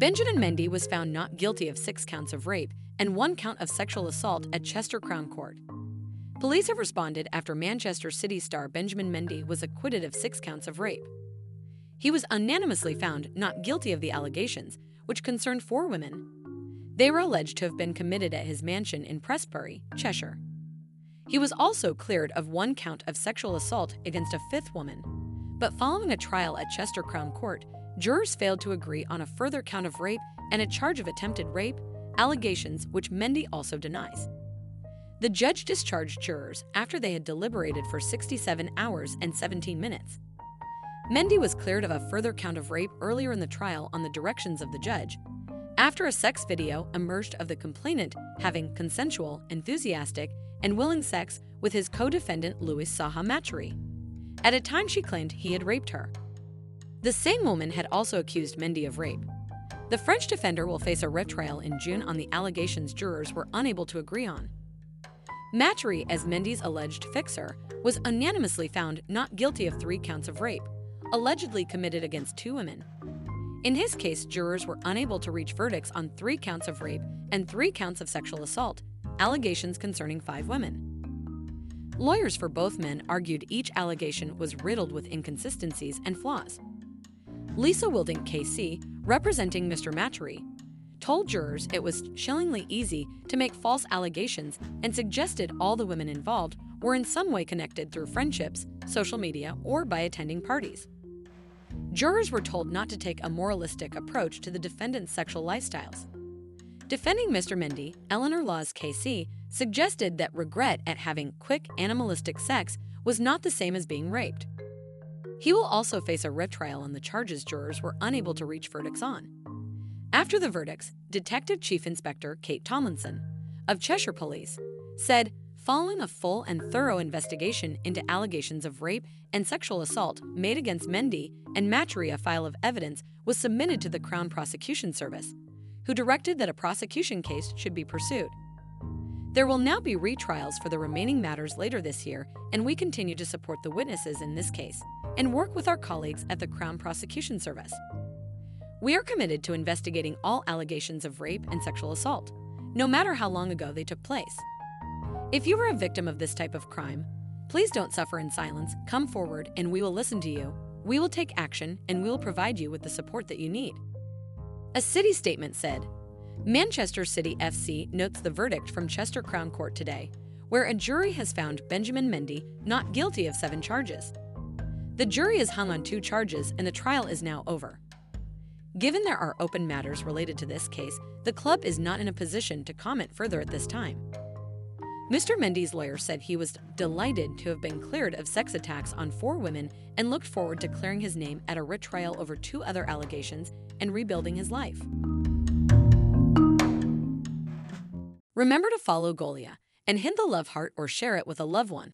Benjamin Mendy was found not guilty of six counts of rape and one count of sexual assault at Chester Crown Court. Police have responded after Manchester City star Benjamin Mendy was acquitted of six counts of rape. He was unanimously found not guilty of the allegations, which concerned four women. They were alleged to have been committed at his mansion in Prestbury, Cheshire. He was also cleared of one count of sexual assault against a fifth woman. But following a trial at Chester Crown Court, jurors failed to agree on a further count of rape and a charge of attempted rape, allegations which Mendy also denies. The judge discharged jurors after they had deliberated for 67 hours and 17 minutes. Mendy was cleared of a further count of rape earlier in the trial on the directions of the judge, after a sex video emerged of the complainant having consensual, enthusiastic, and willing sex with his co defendant Louis Saha Matturie. At a time she claimed he had raped her. The same woman had also accused Mendy of rape. The French defender will face a retrial in June on the allegations jurors were unable to agree on. Matturie, as Mendy's alleged fixer, was unanimously found not guilty of three counts of rape, allegedly committed against two women. In his case, jurors were unable to reach verdicts on three counts of rape and three counts of sexual assault, allegations concerning five women. Lawyers for both men argued each allegation was riddled with inconsistencies and flaws. Lisa Wilding KC, representing Mr. Matturie, told jurors it was chillingly easy to make false allegations and suggested all the women involved were in some way connected through friendships, social media, or by attending parties. Jurors were told not to take a moralistic approach to the defendant's sexual lifestyles. Defending Mr. Mendy, Eleanor Laws KC suggested that regret at having quick animalistic sex was not the same as being raped. He will also face a retrial on the charges jurors were unable to reach verdicts on. After the verdicts, Detective Chief Inspector Kate Tomlinson of Cheshire Police said, following a full and thorough investigation into allegations of rape and sexual assault made against Mendy and Matturie, a file of evidence was submitted to the Crown Prosecution Service, who directed that a prosecution case should be pursued. There will now be retrials for the remaining matters later this year, and we continue to support the witnesses in this case and work with our colleagues at the Crown Prosecution Service. We are committed to investigating all allegations of rape and sexual assault, no matter how long ago they took place. If you are a victim of this type of crime, please don't suffer in silence. Come forward and we will listen to you. We will take action and we will provide you with the support that you need. A city statement said, Manchester City FC notes the verdict from Chester Crown Court today, where a jury has found Benjamin Mendy not guilty of seven charges. The jury is hung on two charges and the trial is now over. Given there are open matters related to this case, the club is not in a position to comment further at this time. Mr. Mendy's lawyer said he was delighted to have been cleared of sex attacks on four women and looked forward to clearing his name at a retrial over two other allegations and rebuilding his life. Remember to follow Golia and hit the love heart or share it with a loved one.